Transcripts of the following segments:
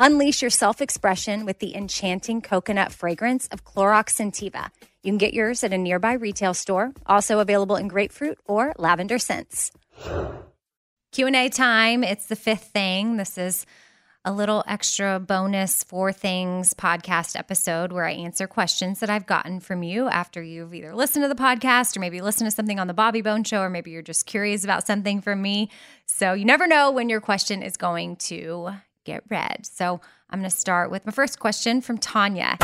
Unleash your self expression with the enchanting coconut fragrance of Clorox Scentiva. You can get yours at a nearby retail store, also available in grapefruit or lavender scents. Q&A time. It's the fifth thing. This is a little extra bonus Four Things podcast episode where I answer questions that I've gotten from you after you've either listened to the podcast or maybe listened to something on the Bobby Bones Show, or maybe you're just curious about something from me. So you never know when your question is going to get read. So I'm going to start with my first question from Tanya.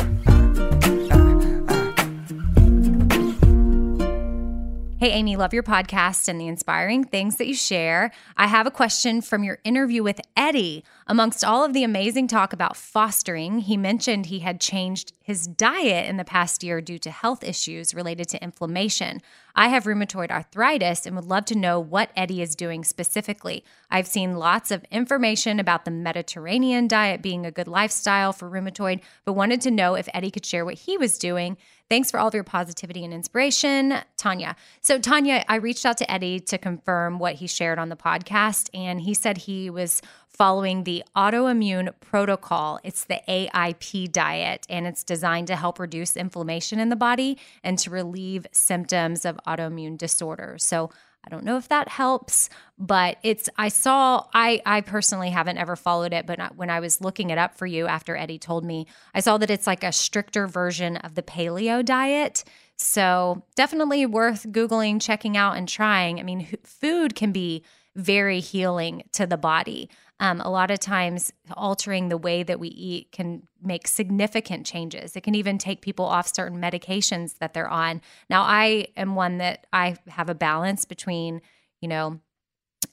Hey, Amy, love your podcast and the inspiring things that you share. I have a question from your interview with Eddie. Amongst all of the amazing talk about fostering, he mentioned he had changed his diet in the past year due to health issues related to inflammation. I have rheumatoid arthritis and would love to know what Eddie is doing specifically. I've seen lots of information about the Mediterranean diet being a good lifestyle for rheumatoid, but wanted to know if Eddie could share what he was doing. Thanks for all of your positivity and inspiration, Tanya. So, Tanya, I reached out to Eddie to confirm what he shared on the podcast, and he said he was following the autoimmune protocol. It's the AIP diet, and it's designed to help reduce inflammation in the body and to relieve symptoms of autoimmune disorders. So, I don't know if that helps, but it's I saw I I personally haven't ever followed it, but when I was looking it up for you after Eddie told me, I saw that it's like a stricter version of the paleo diet. So, definitely worth googling, checking out and trying. I mean, food can be very healing to the body. Um, a lot of times, altering the way that we eat can make significant changes. It can even take people off certain medications that they're on. Now, I am one that I have a balance between, you know,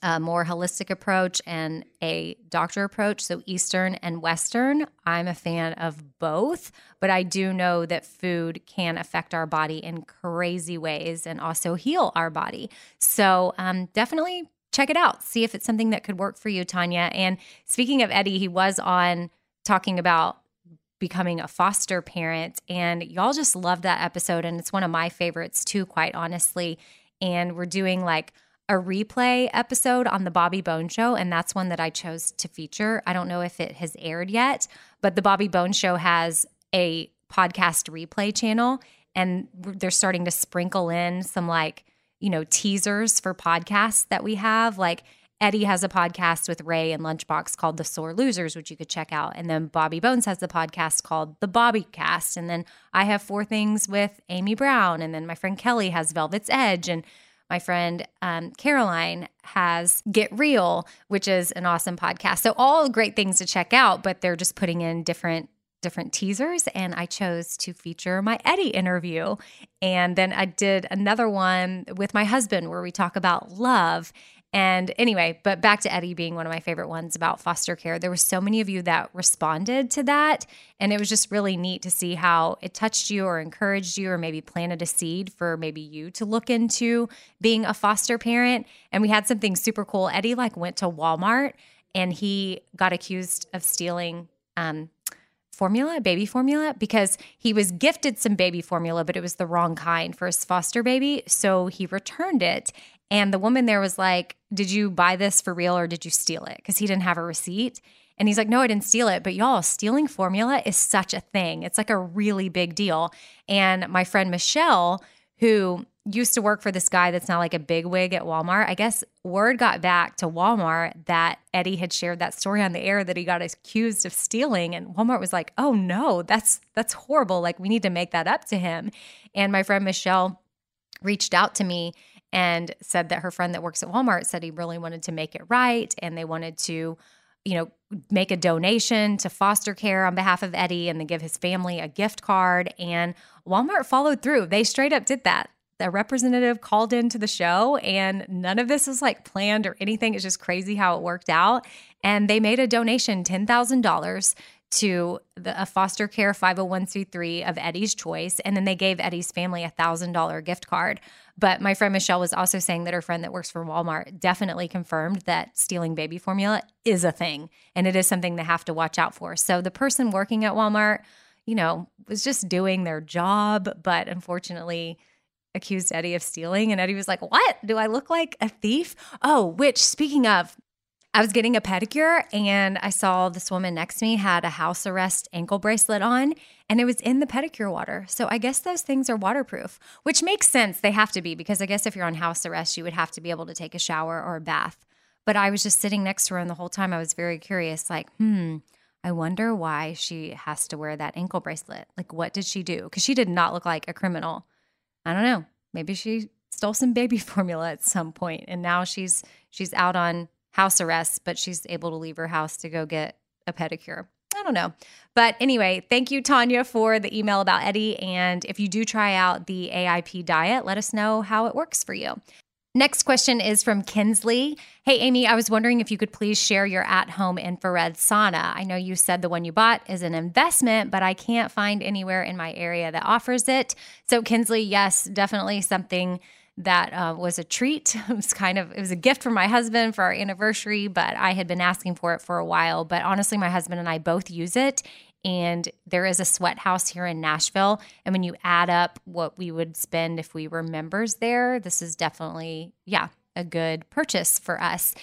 a more holistic approach and a doctor approach. So, Eastern and Western, I'm a fan of both, but I do know that food can affect our body in crazy ways and also heal our body. So, um, definitely check it out. See if it's something that could work for you, Tanya. And speaking of Eddie, he was on talking about becoming a foster parent. And y'all just love that episode. And it's one of my favorites too, quite honestly. And we're doing like a replay episode on the Bobby Bones Show. And that's one that I chose to feature. I don't know if it has aired yet, but the Bobby Bones Show has a podcast replay channel. And they're starting to sprinkle in some like you know, teasers for podcasts that we have. Like Eddie has a podcast with Ray and Lunchbox called The Sore Losers, which you could check out. And then Bobby Bones has the podcast called The Bobby Cast. And then I have four things with Amy Brown. And then my friend Kelly has Velvet's Edge. And my friend um, Caroline has Get Real, which is an awesome podcast. So all great things to check out, but they're just putting in different different teasers and I chose to feature my Eddie interview. And then I did another one with my husband where we talk about love. And anyway, but back to Eddie being one of my favorite ones about foster care. There were so many of you that responded to that. And it was just really neat to see how it touched you or encouraged you or maybe planted a seed for maybe you to look into being a foster parent. And we had something super cool. Eddie like went to Walmart and he got accused of stealing um, formula, baby formula, because he was gifted some baby formula, but it was the wrong kind for his foster baby. So he returned it. And the woman there was like, Did you buy this for real or did you steal it? Because he didn't have a receipt. And he's like, No, I didn't steal it. But y'all, stealing formula is such a thing. It's like a really big deal. And my friend Michelle, who used to work for this guy that's now like a big wig at Walmart. I guess word got back to Walmart that Eddie had shared that story on the air that he got accused of stealing and Walmart was like, "Oh no, that's that's horrible. Like we need to make that up to him." And my friend Michelle reached out to me and said that her friend that works at Walmart said he really wanted to make it right and they wanted to you know, make a donation to foster care on behalf of Eddie and then give his family a gift card. And Walmart followed through. They straight up did that a representative called into the show and none of this was like planned or anything. It's just crazy how it worked out. And they made a donation, $10,000 to the, a foster care 501c3 of Eddie's choice. And then they gave Eddie's family a $1,000 gift card. But my friend Michelle was also saying that her friend that works for Walmart definitely confirmed that stealing baby formula is a thing and it is something they have to watch out for. So the person working at Walmart, you know, was just doing their job. But unfortunately, accused Eddie of stealing. And Eddie was like, What? Do I look like a thief? Oh, which speaking of, I was getting a pedicure and I saw this woman next to me had a house arrest ankle bracelet on and it was in the pedicure water. So I guess those things are waterproof, which makes sense. They have to be because I guess if you're on house arrest, you would have to be able to take a shower or a bath. But I was just sitting next to her and the whole time I was very curious like, hmm, I wonder why she has to wear that ankle bracelet. Like, what did she do? Because she did not look like a criminal. I don't know. Maybe she stole some baby formula at some point and now she's she's out on house arrest, but she's able to leave her house to go get a pedicure. I don't know. But anyway, thank you, Tanya, for the email about Eddie. And if you do try out the AIP diet, let us know how it works for you. Next question is from Kinsley. Hey, Amy, I was wondering if you could please share your at home infrared sauna. I know you said the one you bought is an investment, but I can't find anywhere in my area that offers it. So, Kinsley, yes, definitely something that uh, was a treat. It was kind of it was a gift from my husband for our anniversary, but I had been asking for it for a while. But honestly, my husband and I both use it, and there is a sweat house here in Nashville. And when you add up what we would spend if we were members there, this is definitely, yeah, a good purchase for us.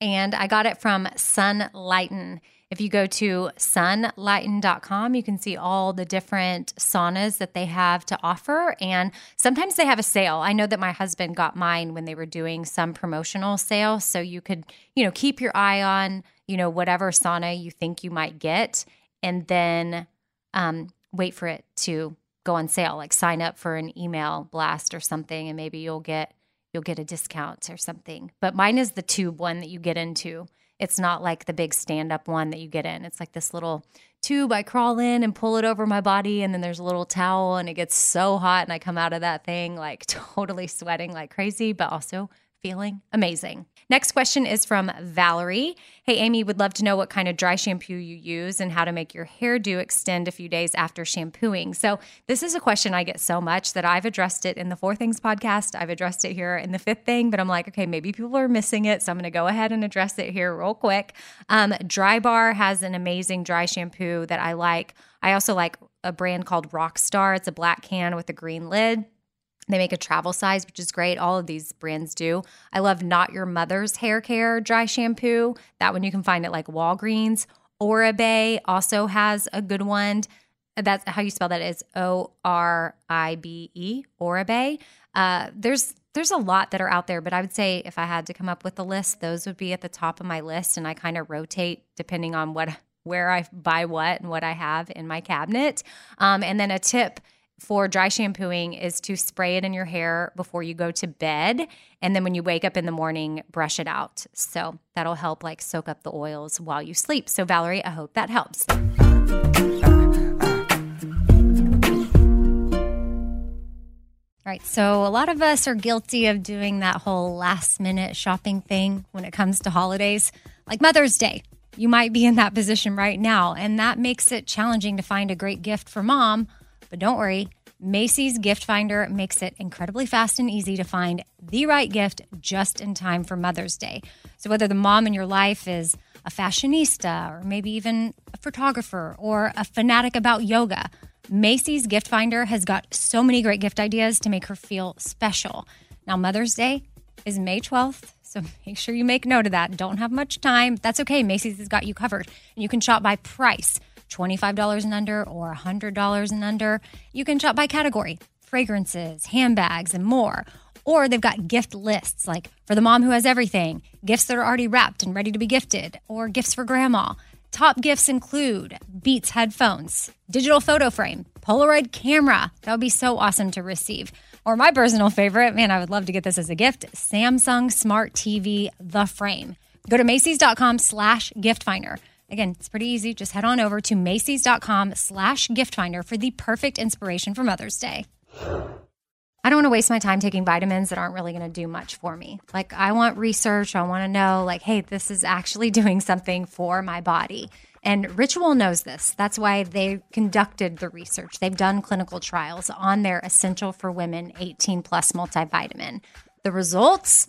And I got it from Sunlighten. If you go to sunlighten.com, you can see all the different saunas that they have to offer. And sometimes they have a sale. I know that my husband got mine when they were doing some promotional sale. So you could, you know, keep your eye on, you know, whatever sauna you think you might get and then um, wait for it to go on sale like sign up for an email blast or something and maybe you'll get you'll get a discount or something. But mine is the tube one that you get into. It's not like the big stand up one that you get in. It's like this little tube i crawl in and pull it over my body and then there's a little towel and it gets so hot and i come out of that thing like totally sweating like crazy but also feeling amazing. Next question is from Valerie. Hey, Amy, would love to know what kind of dry shampoo you use and how to make your hairdo extend a few days after shampooing. So, this is a question I get so much that I've addressed it in the Four Things podcast. I've addressed it here in the fifth thing, but I'm like, okay, maybe people are missing it. So, I'm going to go ahead and address it here real quick. Um, Drybar has an amazing dry shampoo that I like. I also like a brand called Rockstar. It's a black can with a green lid. They make a travel size, which is great. All of these brands do. I love Not Your Mother's Hair Care dry shampoo. That one you can find at like Walgreens. Oribe also has a good one. That's how you spell that is O R I B E, Oribe. Uh, there's there's a lot that are out there, but I would say if I had to come up with a list, those would be at the top of my list, and I kind of rotate depending on what where I buy what and what I have in my cabinet. Um, and then a tip for dry shampooing is to spray it in your hair before you go to bed and then when you wake up in the morning brush it out. So that'll help like soak up the oils while you sleep. So valerie i hope that helps. All right, so a lot of us are guilty of doing that whole last minute shopping thing when it comes to holidays, like Mother's Day. You might be in that position right now, and that makes it challenging to find a great gift for mom but don't worry, Macy's Gift Finder makes it incredibly fast and easy to find the right gift just in time for Mother's Day. So, whether the mom in your life is a fashionista or maybe even a photographer or a fanatic about yoga, Macy's Gift Finder has got so many great gift ideas to make her feel special. Now, Mother's Day is May 12th, so make sure you make note of that. Don't have much time. That's okay. Macy's has got you covered. And you can shop by price. $25 and under or $100 and under. You can shop by category fragrances, handbags, and more. Or they've got gift lists like for the mom who has everything, gifts that are already wrapped and ready to be gifted, or gifts for grandma. Top gifts include Beats headphones, digital photo frame, Polaroid camera. That would be so awesome to receive. Or my personal favorite, man, I would love to get this as a gift Samsung Smart TV, the frame. Go to Macy's.com slash gift finder. Again, it's pretty easy. Just head on over to Macy's.com slash gift finder for the perfect inspiration for Mother's Day. I don't want to waste my time taking vitamins that aren't really going to do much for me. Like, I want research. I want to know, like, hey, this is actually doing something for my body. And Ritual knows this. That's why they conducted the research. They've done clinical trials on their Essential for Women 18 Plus multivitamin. The results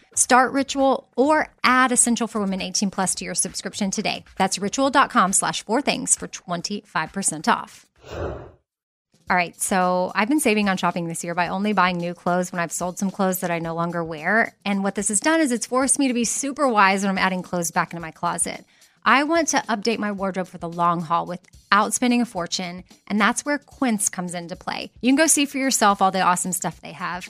Start Ritual or add Essential for Women 18 Plus to your subscription today. That's ritual.com slash four things for 25% off. All right, so I've been saving on shopping this year by only buying new clothes when I've sold some clothes that I no longer wear. And what this has done is it's forced me to be super wise when I'm adding clothes back into my closet. I want to update my wardrobe for the long haul without spending a fortune, and that's where Quince comes into play. You can go see for yourself all the awesome stuff they have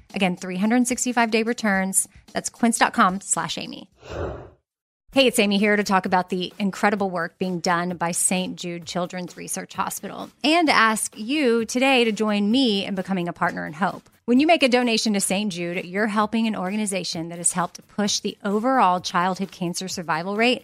Again, 365 day returns. That's quince.com slash Amy. Hey, it's Amy here to talk about the incredible work being done by St. Jude Children's Research Hospital and ask you today to join me in becoming a partner in hope. When you make a donation to St. Jude, you're helping an organization that has helped push the overall childhood cancer survival rate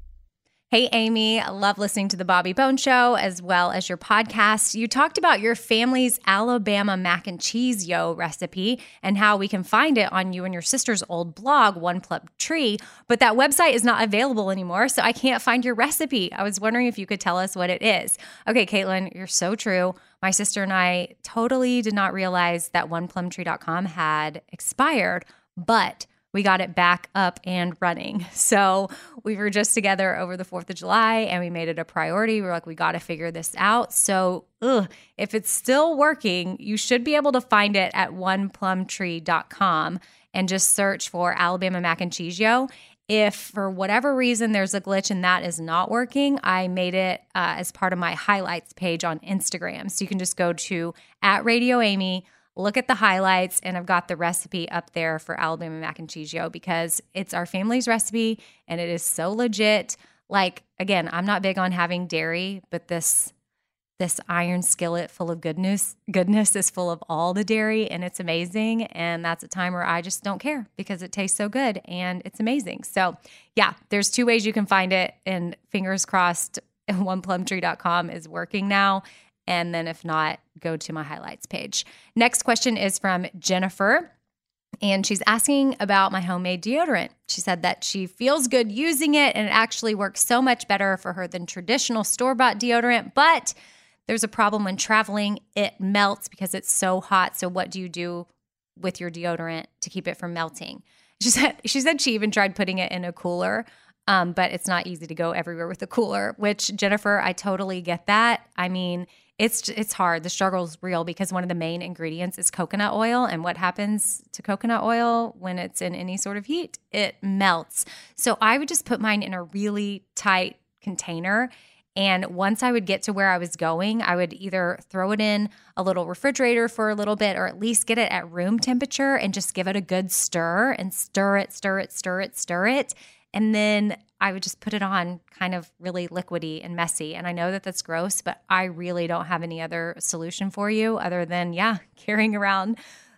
Hey, Amy, love listening to the Bobby Bones Show as well as your podcast. You talked about your family's Alabama mac and cheese yo recipe and how we can find it on you and your sister's old blog, One Plum Tree, but that website is not available anymore, so I can't find your recipe. I was wondering if you could tell us what it is. Okay, Caitlin, you're so true. My sister and I totally did not realize that oneplumtree.com had expired, but we got it back up and running. So we were just together over the 4th of July and we made it a priority. We are like, we got to figure this out. So ugh, if it's still working, you should be able to find it at oneplumtree.com and just search for Alabama mac and cheese yo. If for whatever reason there's a glitch and that is not working, I made it uh, as part of my highlights page on Instagram. So you can just go to at Radio Amy look at the highlights and I've got the recipe up there for Alabama mac and cheese yo because it's our family's recipe and it is so legit. Like again, I'm not big on having dairy, but this this iron skillet full of goodness goodness is full of all the dairy and it's amazing and that's a time where I just don't care because it tastes so good and it's amazing. So, yeah, there's two ways you can find it and fingers crossed oneplumtree.com is working now and then if not, go to my highlights page. Next question is from Jennifer. And she's asking about my homemade deodorant. She said that she feels good using it and it actually works so much better for her than traditional store bought deodorant. But there's a problem when traveling, it melts because it's so hot. So, what do you do with your deodorant to keep it from melting? She said she said she even tried putting it in a cooler, um, but it's not easy to go everywhere with a cooler. Which Jennifer, I totally get that. I mean, it's it's hard. The struggle is real because one of the main ingredients is coconut oil, and what happens to coconut oil when it's in any sort of heat? It melts. So I would just put mine in a really tight container. And once I would get to where I was going, I would either throw it in a little refrigerator for a little bit or at least get it at room temperature and just give it a good stir and stir it, stir it, stir it, stir it. And then I would just put it on kind of really liquidy and messy. And I know that that's gross, but I really don't have any other solution for you other than, yeah, carrying around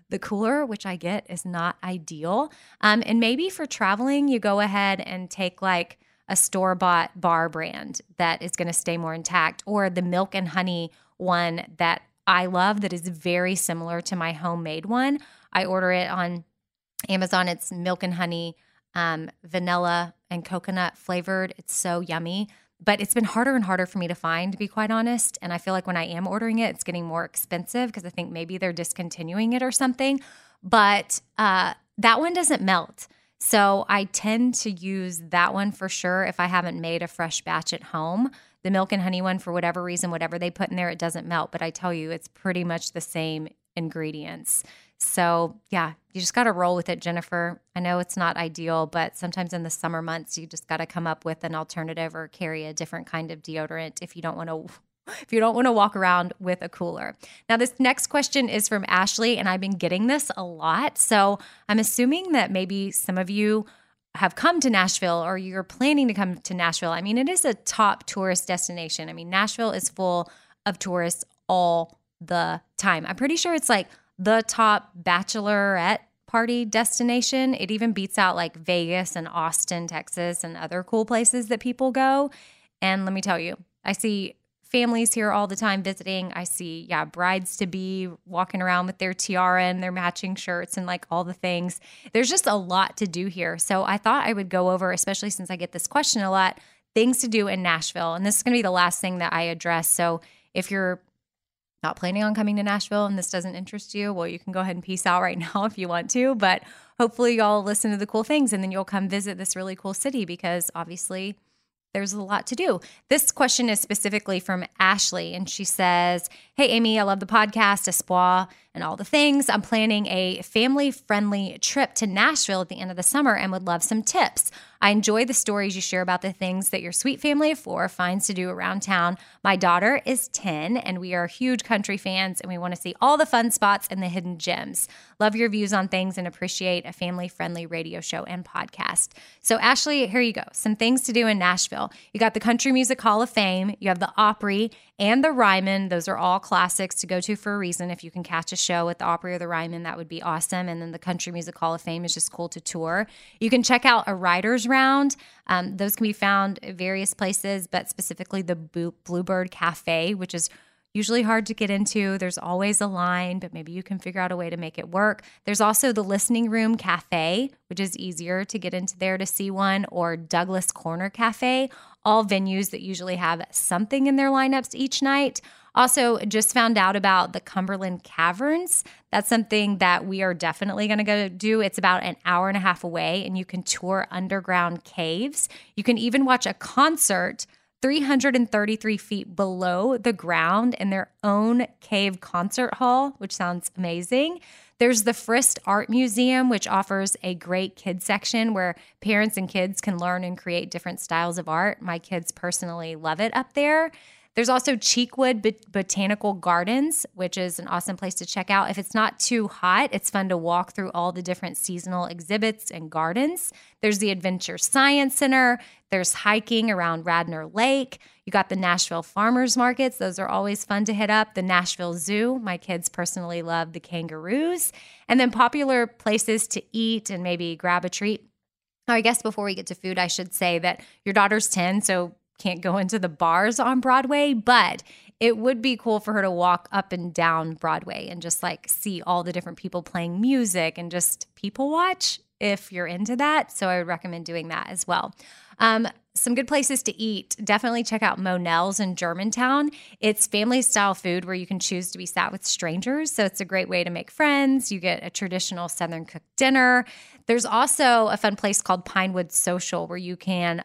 the cooler, which I get is not ideal. Um, and maybe for traveling, you go ahead and take like a store bought bar brand that is going to stay more intact, or the milk and honey one that I love that is very similar to my homemade one. I order it on Amazon. It's milk and honey um, vanilla and coconut flavored. It's so yummy. But it's been harder and harder for me to find, to be quite honest. And I feel like when I am ordering it, it's getting more expensive because I think maybe they're discontinuing it or something. But uh, that one doesn't melt. So I tend to use that one for sure if I haven't made a fresh batch at home. The milk and honey one, for whatever reason, whatever they put in there, it doesn't melt. But I tell you, it's pretty much the same ingredients. So, yeah, you just got to roll with it, Jennifer. I know it's not ideal, but sometimes in the summer months, you just got to come up with an alternative or carry a different kind of deodorant if you don't want to. If you don't want to walk around with a cooler. Now, this next question is from Ashley, and I've been getting this a lot. So I'm assuming that maybe some of you have come to Nashville or you're planning to come to Nashville. I mean, it is a top tourist destination. I mean, Nashville is full of tourists all the time. I'm pretty sure it's like the top bachelorette party destination. It even beats out like Vegas and Austin, Texas, and other cool places that people go. And let me tell you, I see families here all the time visiting. I see, yeah, brides to be walking around with their tiara and their matching shirts and like all the things. There's just a lot to do here. So I thought I would go over, especially since I get this question a lot, things to do in Nashville. And this is going to be the last thing that I address. So If you're not planning on coming to Nashville and this doesn't interest you, well, you can go ahead and peace out right now if you want to. But hopefully, y'all listen to the cool things and then you'll come visit this really cool city because obviously there's a lot to do. This question is specifically from Ashley, and she says, Hey, Amy, I love the podcast, Espoir, and all the things. I'm planning a family friendly trip to Nashville at the end of the summer and would love some tips. I enjoy the stories you share about the things that your sweet family of four finds to do around town. My daughter is 10, and we are huge country fans, and we want to see all the fun spots and the hidden gems. Love your views on things and appreciate a family friendly radio show and podcast. So, Ashley, here you go. Some things to do in Nashville. You got the Country Music Hall of Fame, you have the Opry and the Ryman. Those are all classics to go to for a reason. If you can catch a show at the Opry or the Ryman, that would be awesome. And then the Country Music Hall of Fame is just cool to tour. You can check out a writer's round. Um, those can be found at various places, but specifically the Bluebird Cafe, which is usually hard to get into. There's always a line, but maybe you can figure out a way to make it work. There's also the Listening Room Cafe, which is easier to get into there to see one, or Douglas Corner Cafe, all venues that usually have something in their lineups each night. Also, just found out about the Cumberland Caverns. That's something that we are definitely going to go do. It's about an hour and a half away, and you can tour underground caves. You can even watch a concert 333 feet below the ground in their own cave concert hall, which sounds amazing. There's the Frist Art Museum, which offers a great kids section where parents and kids can learn and create different styles of art. My kids personally love it up there. There's also Cheekwood Bot- Botanical Gardens, which is an awesome place to check out. If it's not too hot, it's fun to walk through all the different seasonal exhibits and gardens. There's the Adventure Science Center. There's hiking around Radnor Lake. You got the Nashville Farmers Markets. Those are always fun to hit up. The Nashville Zoo. My kids personally love the kangaroos. And then popular places to eat and maybe grab a treat. I guess before we get to food, I should say that your daughter's 10, so can't go into the bars on Broadway, but it would be cool for her to walk up and down Broadway and just like see all the different people playing music and just people watch if you're into that. So I would recommend doing that as well. Um, some good places to eat. Definitely check out Monell's in Germantown. It's family style food where you can choose to be sat with strangers. So it's a great way to make friends. You get a traditional Southern cooked dinner. There's also a fun place called Pinewood Social where you can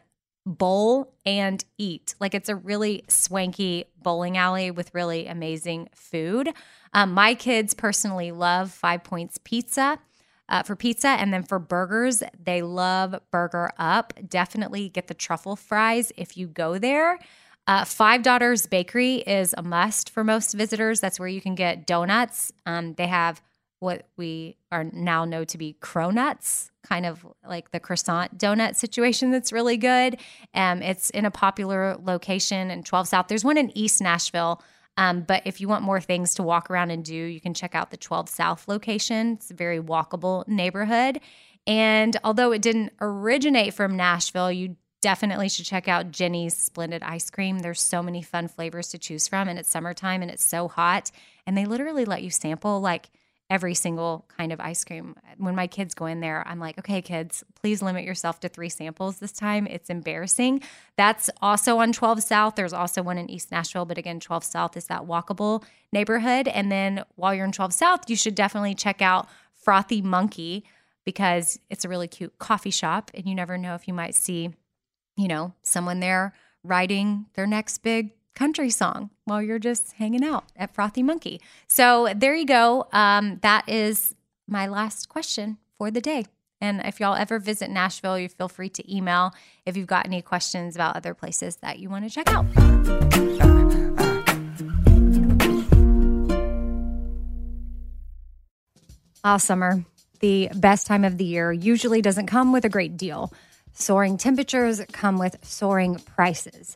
bowl and eat. Like it's a really swanky bowling alley with really amazing food. Um, my kids personally love Five Points Pizza. Uh, for pizza and then for burgers, they love Burger Up. Definitely get the truffle fries if you go there. Uh, Five Daughters Bakery is a must for most visitors. That's where you can get donuts. Um, they have what we are now know to be cronuts, kind of like the croissant donut situation that's really good. Um, it's in a popular location in 12 South. There's one in East Nashville. Um, but if you want more things to walk around and do, you can check out the 12 South location. It's a very walkable neighborhood. And although it didn't originate from Nashville, you definitely should check out Jeni's Splendid Ice Cream. There's so many fun flavors to choose from, and it's summertime and it's so hot. And they literally let you sample like every single kind of ice cream. When my kids go in there, I'm like, okay, kids, please limit yourself to three samples this time. It's embarrassing. That's also on 12 South. There's also one in East Nashville, but again, 12 South is that walkable neighborhood. And then while you're in 12 South, you should definitely check out Frothy Monkey because it's a really cute coffee shop. And you never know if you might see, you know, someone there writing their next big country song while you're just hanging out at Frothy Monkey. So there you go. Um, that is my last question for the day. And if y'all ever visit Nashville, you feel free to email if you've got any questions about other places that you want to check out. All summer, the best time of the year, usually doesn't come with a great deal. Soaring temperatures come with soaring prices.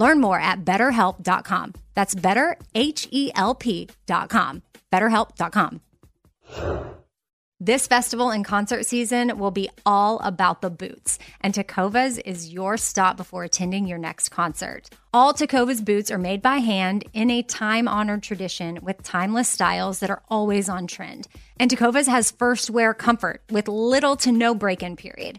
Learn more at betterhelp.com. That's betterhelp.com. Betterhelp.com. This festival and concert season will be all about the boots, and Tecovas is your stop before attending your next concert. All Tecovas boots are made by hand in a time honored tradition with timeless styles that are always on trend. And Tecovas has first wear comfort with little to no break in period.